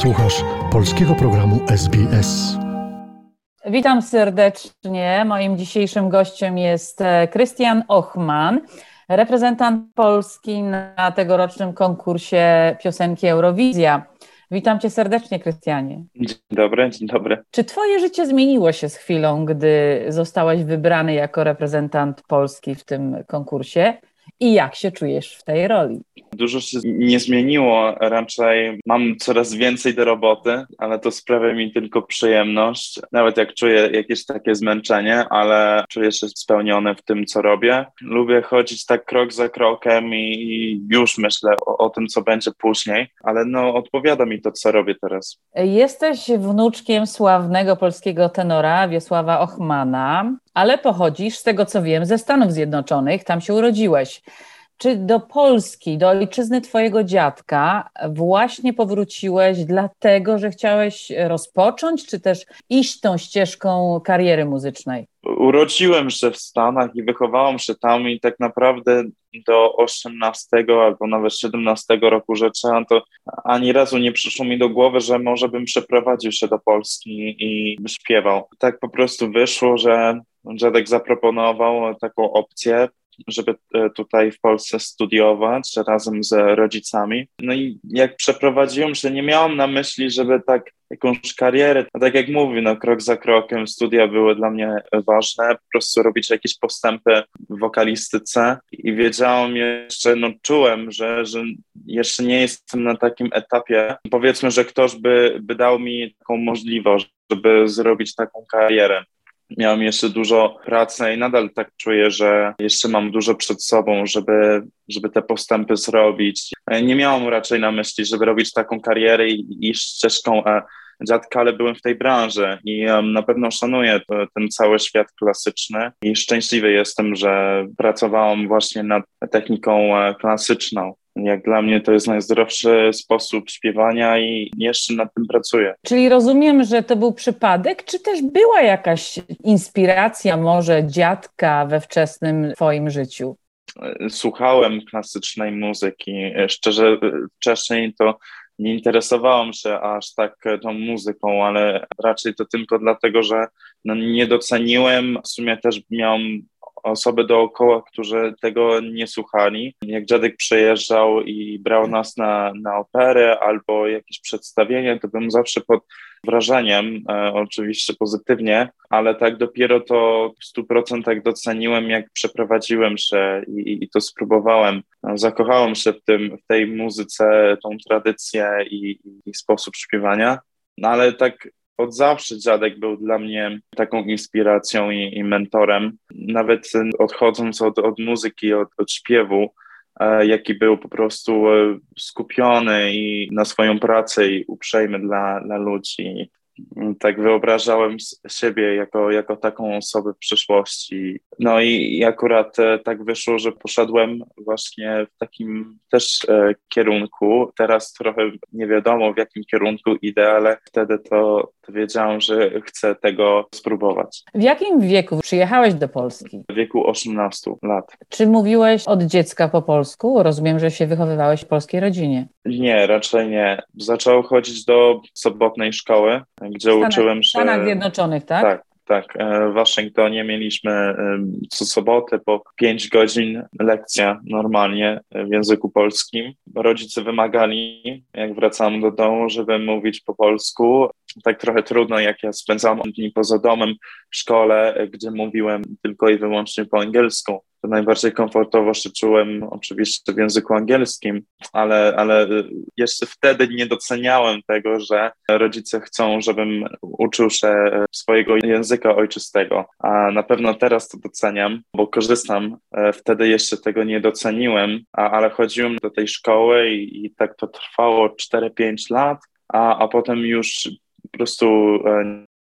Słuchasz polskiego programu SBS. Witam serdecznie. Moim dzisiejszym gościem jest e, Krystian Ochman, reprezentant Polski na tegorocznym konkursie piosenki Eurowizja. Witam cię serdecznie, Krystianie. Dzień dobry, dzień dobry. Czy twoje życie zmieniło się z chwilą, gdy zostałaś wybrany jako reprezentant Polski w tym konkursie? I jak się czujesz w tej roli? Dużo się nie zmieniło, raczej mam coraz więcej do roboty, ale to sprawia mi tylko przyjemność. Nawet jak czuję jakieś takie zmęczenie, ale czuję się spełniony w tym, co robię. Lubię chodzić tak krok za krokiem i już myślę o, o tym, co będzie później, ale no odpowiada mi to, co robię teraz. Jesteś wnuczkiem sławnego polskiego tenora Wiesława Ochmana, ale pochodzisz, z tego co wiem, ze Stanów Zjednoczonych, tam się urodziłeś. Czy do Polski, do ojczyzny Twojego dziadka właśnie powróciłeś dlatego, że chciałeś rozpocząć, czy też iść tą ścieżką kariery muzycznej? Urodziłem się w Stanach i wychowałem się tam i tak naprawdę do 18 albo nawet 17 roku życia, to ani razu nie przyszło mi do głowy, że może bym przeprowadził się do Polski i śpiewał. Tak po prostu wyszło, że dziadek zaproponował taką opcję żeby e, tutaj w Polsce studiować razem z rodzicami. No i jak przeprowadziłem się, nie miałam na myśli, żeby tak jakąś karierę, a tak jak mówię, no krok za krokiem studia były dla mnie ważne, po prostu robić jakieś postępy w wokalistyce. I wiedziałam jeszcze, no czułem, że, że jeszcze nie jestem na takim etapie, powiedzmy, że ktoś by, by dał mi taką możliwość, żeby zrobić taką karierę miałem jeszcze dużo pracy i nadal tak czuję, że jeszcze mam dużo przed sobą, żeby, żeby te postępy zrobić. Nie miałem raczej na myśli, żeby robić taką karierę i iść ścieżką e, dziadka, ale byłem w tej branży i um, na pewno szanuję to, ten cały świat klasyczny i szczęśliwy jestem, że pracowałam właśnie nad techniką e, klasyczną. Jak dla mnie to jest najzdrowszy sposób śpiewania i jeszcze nad tym pracuję. Czyli rozumiem, że to był przypadek, czy też była jakaś inspiracja może dziadka we wczesnym twoim życiu? Słuchałem klasycznej muzyki. Szczerze, wcześniej to nie interesowałem się aż tak tą muzyką, ale raczej to tylko dlatego, że no, nie doceniłem. W sumie też miałem osoby dookoła, którzy tego nie słuchali. Jak dziadek przyjeżdżał i brał nas na, na operę albo jakieś przedstawienie, to bym zawsze pod wrażeniem, e, oczywiście pozytywnie, ale tak dopiero to w 100% doceniłem, jak przeprowadziłem się i, i to spróbowałem. Zakochałem się w, tym, w tej muzyce, tą tradycję i, i sposób śpiewania. No ale tak od zawsze dziadek był dla mnie taką inspiracją i, i mentorem. Nawet odchodząc od, od muzyki, od, od śpiewu, e, jaki był po prostu e, skupiony i na swoją pracę i uprzejmy dla, dla ludzi tak wyobrażałem siebie jako, jako taką osobę w przyszłości. No i, akurat e, tak wyszło, że poszedłem właśnie w takim też kierunku. Teraz trochę nie wiadomo w jakim kierunku idę, ale wtedy to wiedziałam, że chcę tego spróbować. W jakim wieku przyjechałeś do Polski? W wieku 18 lat. Czy mówiłeś od dziecka po polsku? Rozumiem, że się wychowywałeś w polskiej rodzinie. Nie, raczej nie. Zacząłem chodzić do sobotnej szkoły, gdzie Stanach, uczyłem się. W Stanach Zjednoczonych, tak? Tak, tak. E, w Waszyngtonie mieliśmy co sobotę po 5 godzin lekcja normalnie w języku polskim. Rodzice wymagali, jak wracałem do domu, żeby mówić po polsku. Tak trochę trudno, jak ja spędzałem dni poza domem w szkole, gdzie mówiłem tylko i wyłącznie po angielsku to najbardziej komfortowo się czułem oczywiście w języku angielskim, ale, ale jeszcze wtedy nie doceniałem tego, że rodzice chcą, żebym uczył się swojego języka ojczystego, a na pewno teraz to doceniam, bo korzystam. E, wtedy jeszcze tego nie doceniłem, a, ale chodziłem do tej szkoły i, i tak to trwało 4-5 lat, a, a potem już po prostu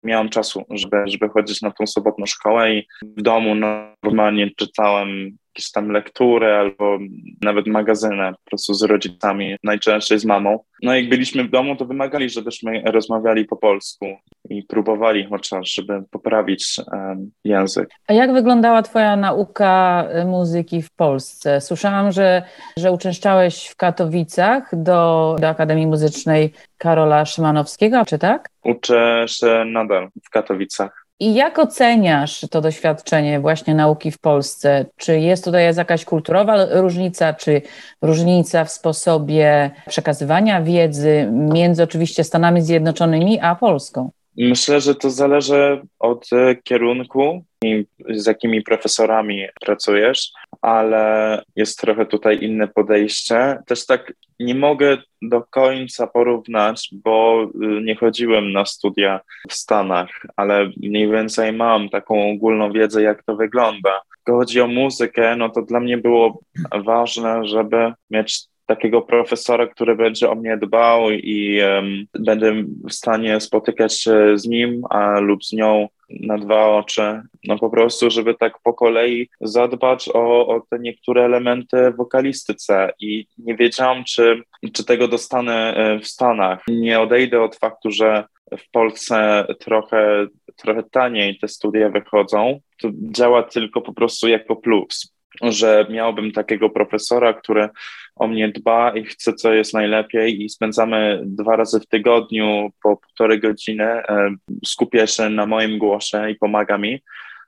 miałem czasu, żeby, żeby chodzić na tą sobotną szkołę i w domu normalnie czytałem jakieś tam lektury albo nawet magazyny po prostu z rodzicami, najczęściej z mamą. No jak byliśmy w domu, to wymagali, żebyśmy rozmawiali po polsku i próbowali chociaż, żeby poprawić um, język. A jak wyglądała Twoja nauka y, muzyki w Polsce? Słyszałam, że, że uczęszczałeś w Katowicach do, do Akademii Muzycznej Karola Szymanowskiego, czy tak? Uczę się nadal w Katowicach. I jak oceniasz to doświadczenie właśnie nauki w Polsce? Czy jest tutaj jakaś kulturowa różnica, czy różnica w sposobie przekazywania wiedzy między oczywiście Stanami Zjednoczonymi a Polską? Myślę, że to zależy od kierunku i z jakimi profesorami pracujesz, ale jest trochę tutaj inne podejście. Też tak nie mogę do końca porównać, bo y, nie chodziłem na studia w Stanach, ale mniej więcej mam taką ogólną wiedzę, jak to wygląda. Jeśli chodzi o muzykę, no to dla mnie było ważne, żeby mieć takiego profesora, który będzie o mnie dbał i um, będę w stanie spotykać się z nim a, lub z nią na dwa oczy. No po prostu, żeby tak po kolei zadbać o, o te niektóre elementy w wokalistyce i nie wiedziałam, czy, czy tego dostanę e, w Stanach. Nie odejdę od faktu, że w Polsce trochę, trochę taniej te studia wychodzą. To działa tylko po prostu jako plus że miałbym takiego profesora, który o mnie dba i chce, co jest najlepiej, i spędzamy dwa razy w tygodniu po półtorej godziny. E, skupia się na moim głosie i pomaga mi.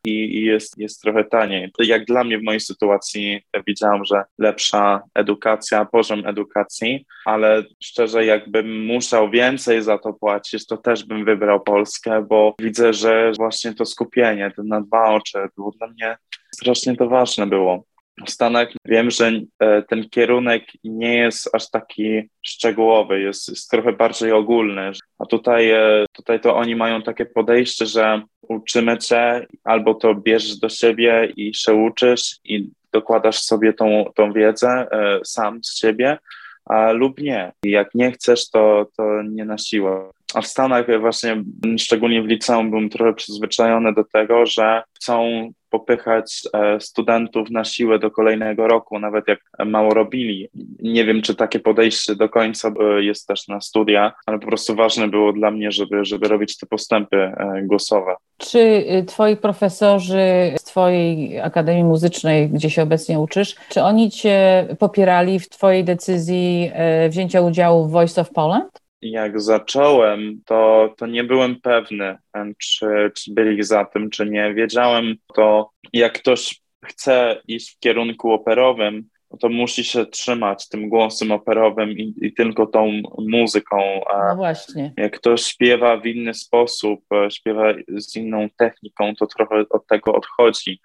I, jest, jest trochę taniej. Jak dla mnie w mojej sytuacji widziałam, że lepsza edukacja, poziom edukacji, ale szczerze, jakbym musiał więcej za to płacić, to też bym wybrał Polskę, bo widzę, że właśnie to skupienie, to na dwa oczy było dla mnie strasznie to ważne było. W Stanach wiem, że e, ten kierunek nie jest aż taki szczegółowy, jest, jest trochę bardziej ogólny. A tutaj, e, tutaj to oni mają takie podejście, że uczymy cię, albo to bierzesz do siebie i się uczysz i dokładasz sobie tą, tą wiedzę e, sam z siebie, a, lub nie. I jak nie chcesz, to, to nie na siłę. A w Stanach właśnie, szczególnie w liceum, byłem trochę przyzwyczajony do tego, że chcą popychać e, studentów na siłę do kolejnego roku, nawet jak mało robili. Nie wiem, czy takie podejście do końca jest też na studia, ale po prostu ważne było dla mnie, żeby, żeby robić te postępy e, głosowe. Czy twoi profesorzy z twojej Akademii Muzycznej, gdzie się obecnie uczysz, czy oni cię popierali w twojej decyzji e, wzięcia udziału w Voice of Poland? Jak zacząłem, to, to nie byłem pewny, czy, czy byli za tym, czy nie. Wiedziałem to, jak ktoś chce iść w kierunku operowym, to musi się trzymać tym głosem operowym i, i, tylko tą muzyką. A no właśnie. Jak ktoś śpiewa w inny sposób, e, śpiewa z inną techniką, to trochę od tego odchodzi.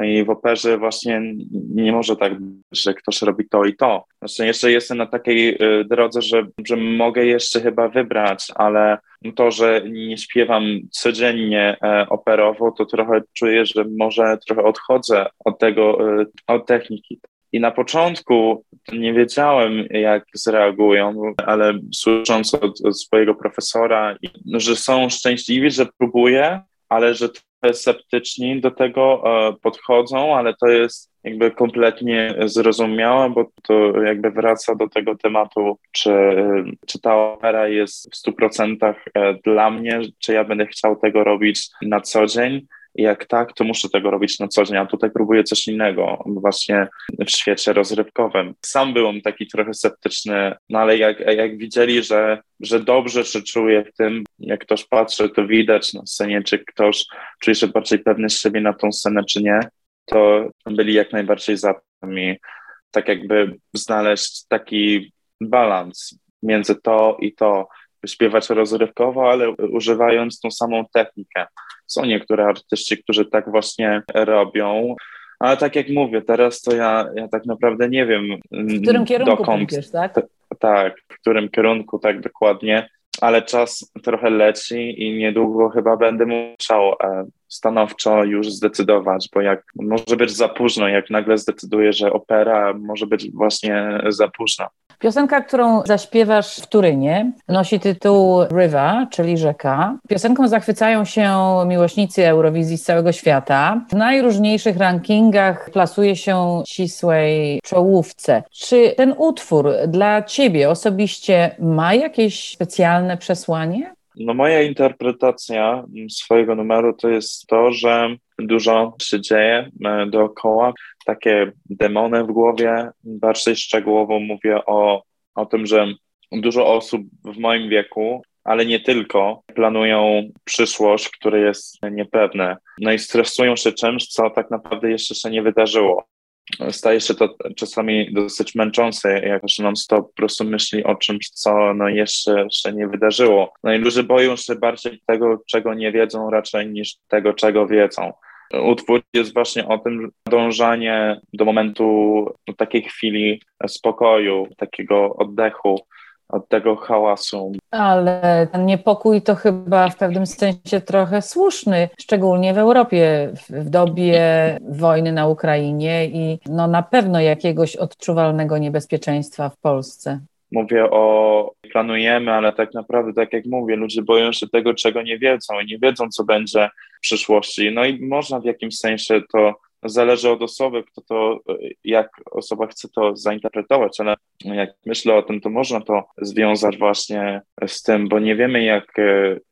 No i w operze właśnie nie może tak być, że ktoś robi to i to. Znaczy jeszcze jestem na takiej y, drodze, że, że mogę jeszcze chyba wybrać, ale to, że nie śpiewam codziennie e, operowo, to trochę czuję, że może trochę odchodzę od tego, y, od techniki. I na początku nie wiedziałem, jak zareagują, ale słysząc od, od swojego profesora, że są szczęśliwi, że próbuję, ale że sceptyczni do tego e, podchodzą, ale to jest jakby kompletnie zrozumiałe, bo to jakby wraca do tego tematu, czy, czy ta opera jest w stu procentach e, dla mnie, czy ja będę chciał tego robić na co dzień. Jak tak, to muszę tego robić na co dzień, a tutaj próbuję coś innego, właśnie w świecie rozrywkowym. Sam byłem taki trochę sceptyczny, no ale jak, jak widzieli, że, że dobrze się czuję w tym, jak ktoś patrzy, to widać na scenie, czy ktoś czuje się bardziej pewny z siebie na tą scenę, czy nie, to byli jak najbardziej za tym i tak jakby znaleźć taki balans między to i to, śpiewać rozrywkowo, ale używając tą samą technikę. Są niektóre artyści, którzy tak właśnie robią. Ale tak jak mówię, teraz to ja, ja tak naprawdę nie wiem. W którym kierunku dokąd, pójdziesz, tak? T- tak, w którym kierunku tak dokładnie, ale czas trochę leci i niedługo chyba będę musiał e, stanowczo już zdecydować, bo jak może być za późno, jak nagle zdecyduję, że opera może być właśnie za późno. Piosenka, którą zaśpiewasz w Turynie, nosi tytuł River, czyli rzeka. Piosenką zachwycają się miłośnicy Eurowizji z całego świata. W najróżniejszych rankingach plasuje się ścisłej czołówce. Czy ten utwór dla ciebie osobiście ma jakieś specjalne przesłanie? No moja interpretacja swojego numeru to jest to, że dużo się dzieje e, dookoła, takie demony w głowie. Bardziej szczegółowo mówię o, o tym, że dużo osób w moim wieku, ale nie tylko, planują przyszłość, która jest niepewne. No i stresują się czymś, co tak naprawdę jeszcze się nie wydarzyło staje się to czasami dosyć męczące, jak się non-stop po prostu myśli o czymś, co no jeszcze się nie wydarzyło. No i ludzie boją się bardziej tego, czego nie wiedzą, raczej niż tego, czego wiedzą. Utwór jest właśnie o tym dążanie do momentu takiej chwili spokoju, takiego oddechu, od tego hałasu. Ale ten niepokój to chyba w pewnym sensie trochę słuszny, szczególnie w Europie, w dobie wojny na Ukrainie i no na pewno jakiegoś odczuwalnego niebezpieczeństwa w Polsce. Mówię o planujemy, ale tak naprawdę, tak jak mówię, ludzie boją się tego, czego nie wiedzą i nie wiedzą, co będzie w przyszłości. No i można w jakimś sensie to zależy od osoby, kto to, jak osoba chce to zainterpretować, ale jak myślę o tym, to można to związać właśnie z tym, bo nie wiemy jak,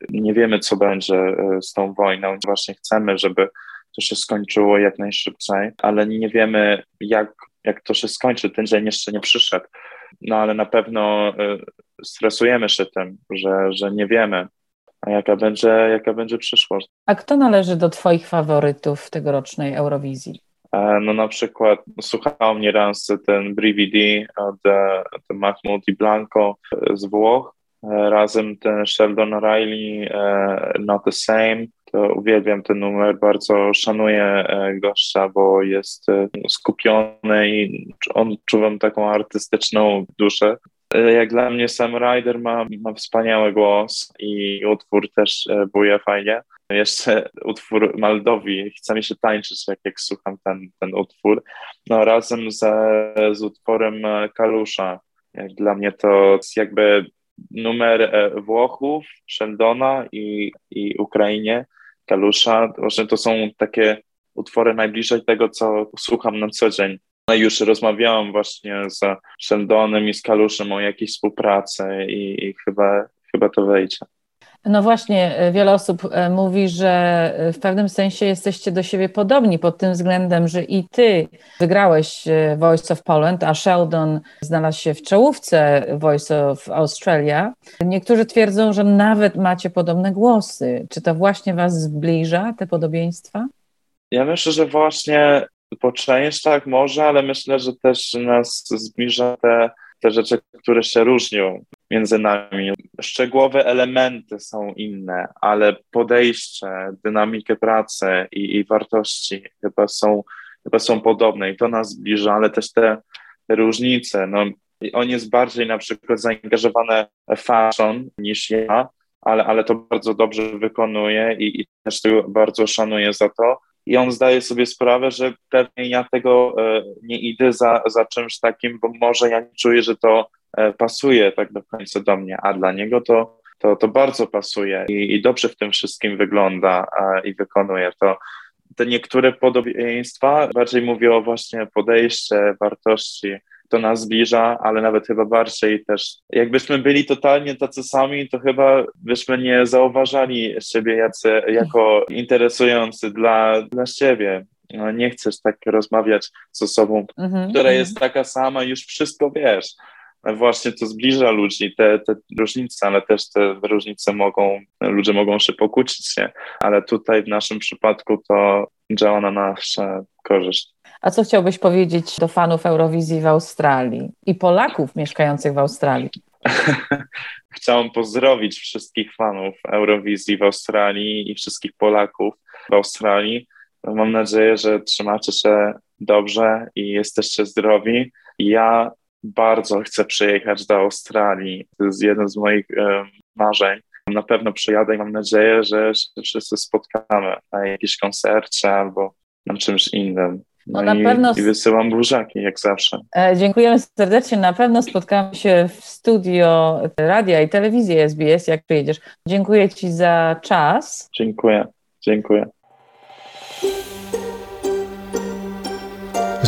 nie wiemy co będzie e, z tą wojną. Właśnie chcemy, żeby to się skończyło jak najszybciej, ale nie wiemy jak, jak to się skończy. Ten dzień jeszcze nie przyszedł. No ale na pewno e, stresujemy się tym, że, że nie wiemy, a jaka będzie, jaka będzie przyszłość. A kto należy do Twoich faworytów tegorocznej Eurowizji? E, no na przykład słuchał mnie raz ten Brividi od, od Mahmoud i Blanco z Włoch, e, razem ten Sheldon Riley, e, Not the Same. To uwielbiam ten numer, bardzo szanuję gościa, bo jest skupiony i on czuwam taką artystyczną duszę. Jak dla mnie Sam Ryder ma, ma wspaniały głos i utwór też e, buje fajnie. Jeszcze utwór Maldowi, chce mi się tańczyć, jak, jak słucham ten, ten utwór. No, razem z, z utworem e, Kalusza. Jak dla mnie to jakby numer e, Włochów, Sheldona i, i Ukrainie, Kalusza. Właśnie to są takie utwory najbliżej tego, co słucham na co dzień. No już rozmawiałam właśnie z Sheldonem i z Kaluszem o jakiejś współpracy i, i chyba, chyba to wejdzie. No właśnie, e, wiele osób e, mówi, że e, w pewnym sensie jesteście do siebie podobni pod tym względem, że i ty wygrałeś Voice of Poland, a Sheldon znalazł się w czołówce Voice of Australia. Niektórzy twierdzą, że nawet macie podobne głosy. Czy to właśnie was zbliża, te podobieństwa? Ja myślę, że właśnie po tak może, ale myślę, że też nas zbliża te, te rzeczy, które się różnią między nami. Szczegółowe elementy są inne, ale podejście, dynamikę pracy i, i wartości chyba są, chyba są podobne i to nas zbliża, ale też te, te różnice. No, on jest bardziej na przykład zaangażowany w fashion niż ja, ale, ale to bardzo dobrze wykonuje i, i też tego bardzo szanuję za to i on zdaje sobie sprawę, że pewnie ja tego e, nie idę za, za czymś takim, bo może ja czuję, że to pasuje tak do końca do mnie, a dla niego to, to, to bardzo pasuje i, i dobrze w tym wszystkim wygląda i wykonuje to. Te niektóre podobieństwa, bardziej mówię o właśnie podejście, wartości, to nas zbliża, ale nawet chyba bardziej też. Jakbyśmy byli totalnie tacy sami, to chyba byśmy nie zauważali siebie jacy, jako interesujący dla, dla siebie. No, nie chcesz tak rozmawiać z osobą, mm-hmm, która jest mhm. taka sama, już wszystko wiesz. Właśnie to zbliża ludzi, te, te różnice, ale też te różnice mogą, ludzie mogą się pokłócić się, ale tutaj w naszym przypadku to działa na nasze korzyść. A co chciałbyś powiedzieć do fanów Eurowizji w Australii i Polaków mieszkających w Australii? Chciałem pozdrowić wszystkich fanów Eurowizji w Australii i wszystkich Polaków w Australii. Mam nadzieję, że trzymacie się dobrze i jesteście zdrowi. Ja bardzo chcę przyjechać do Australii. To jest jeden z moich marzeń. Na pewno przyjadę i mam nadzieję, że się wszyscy spotkamy na jakimś koncercie albo na czymś innym No, No i, pewno- i wysyłam burzaki, jak zawsze. E, Dziękujemy serdecznie. Na pewno spotkamy się w studio radia i telewizji SBS, jak przyjedziesz. Dziękuję Ci za czas. Dziękuję, dziękuję.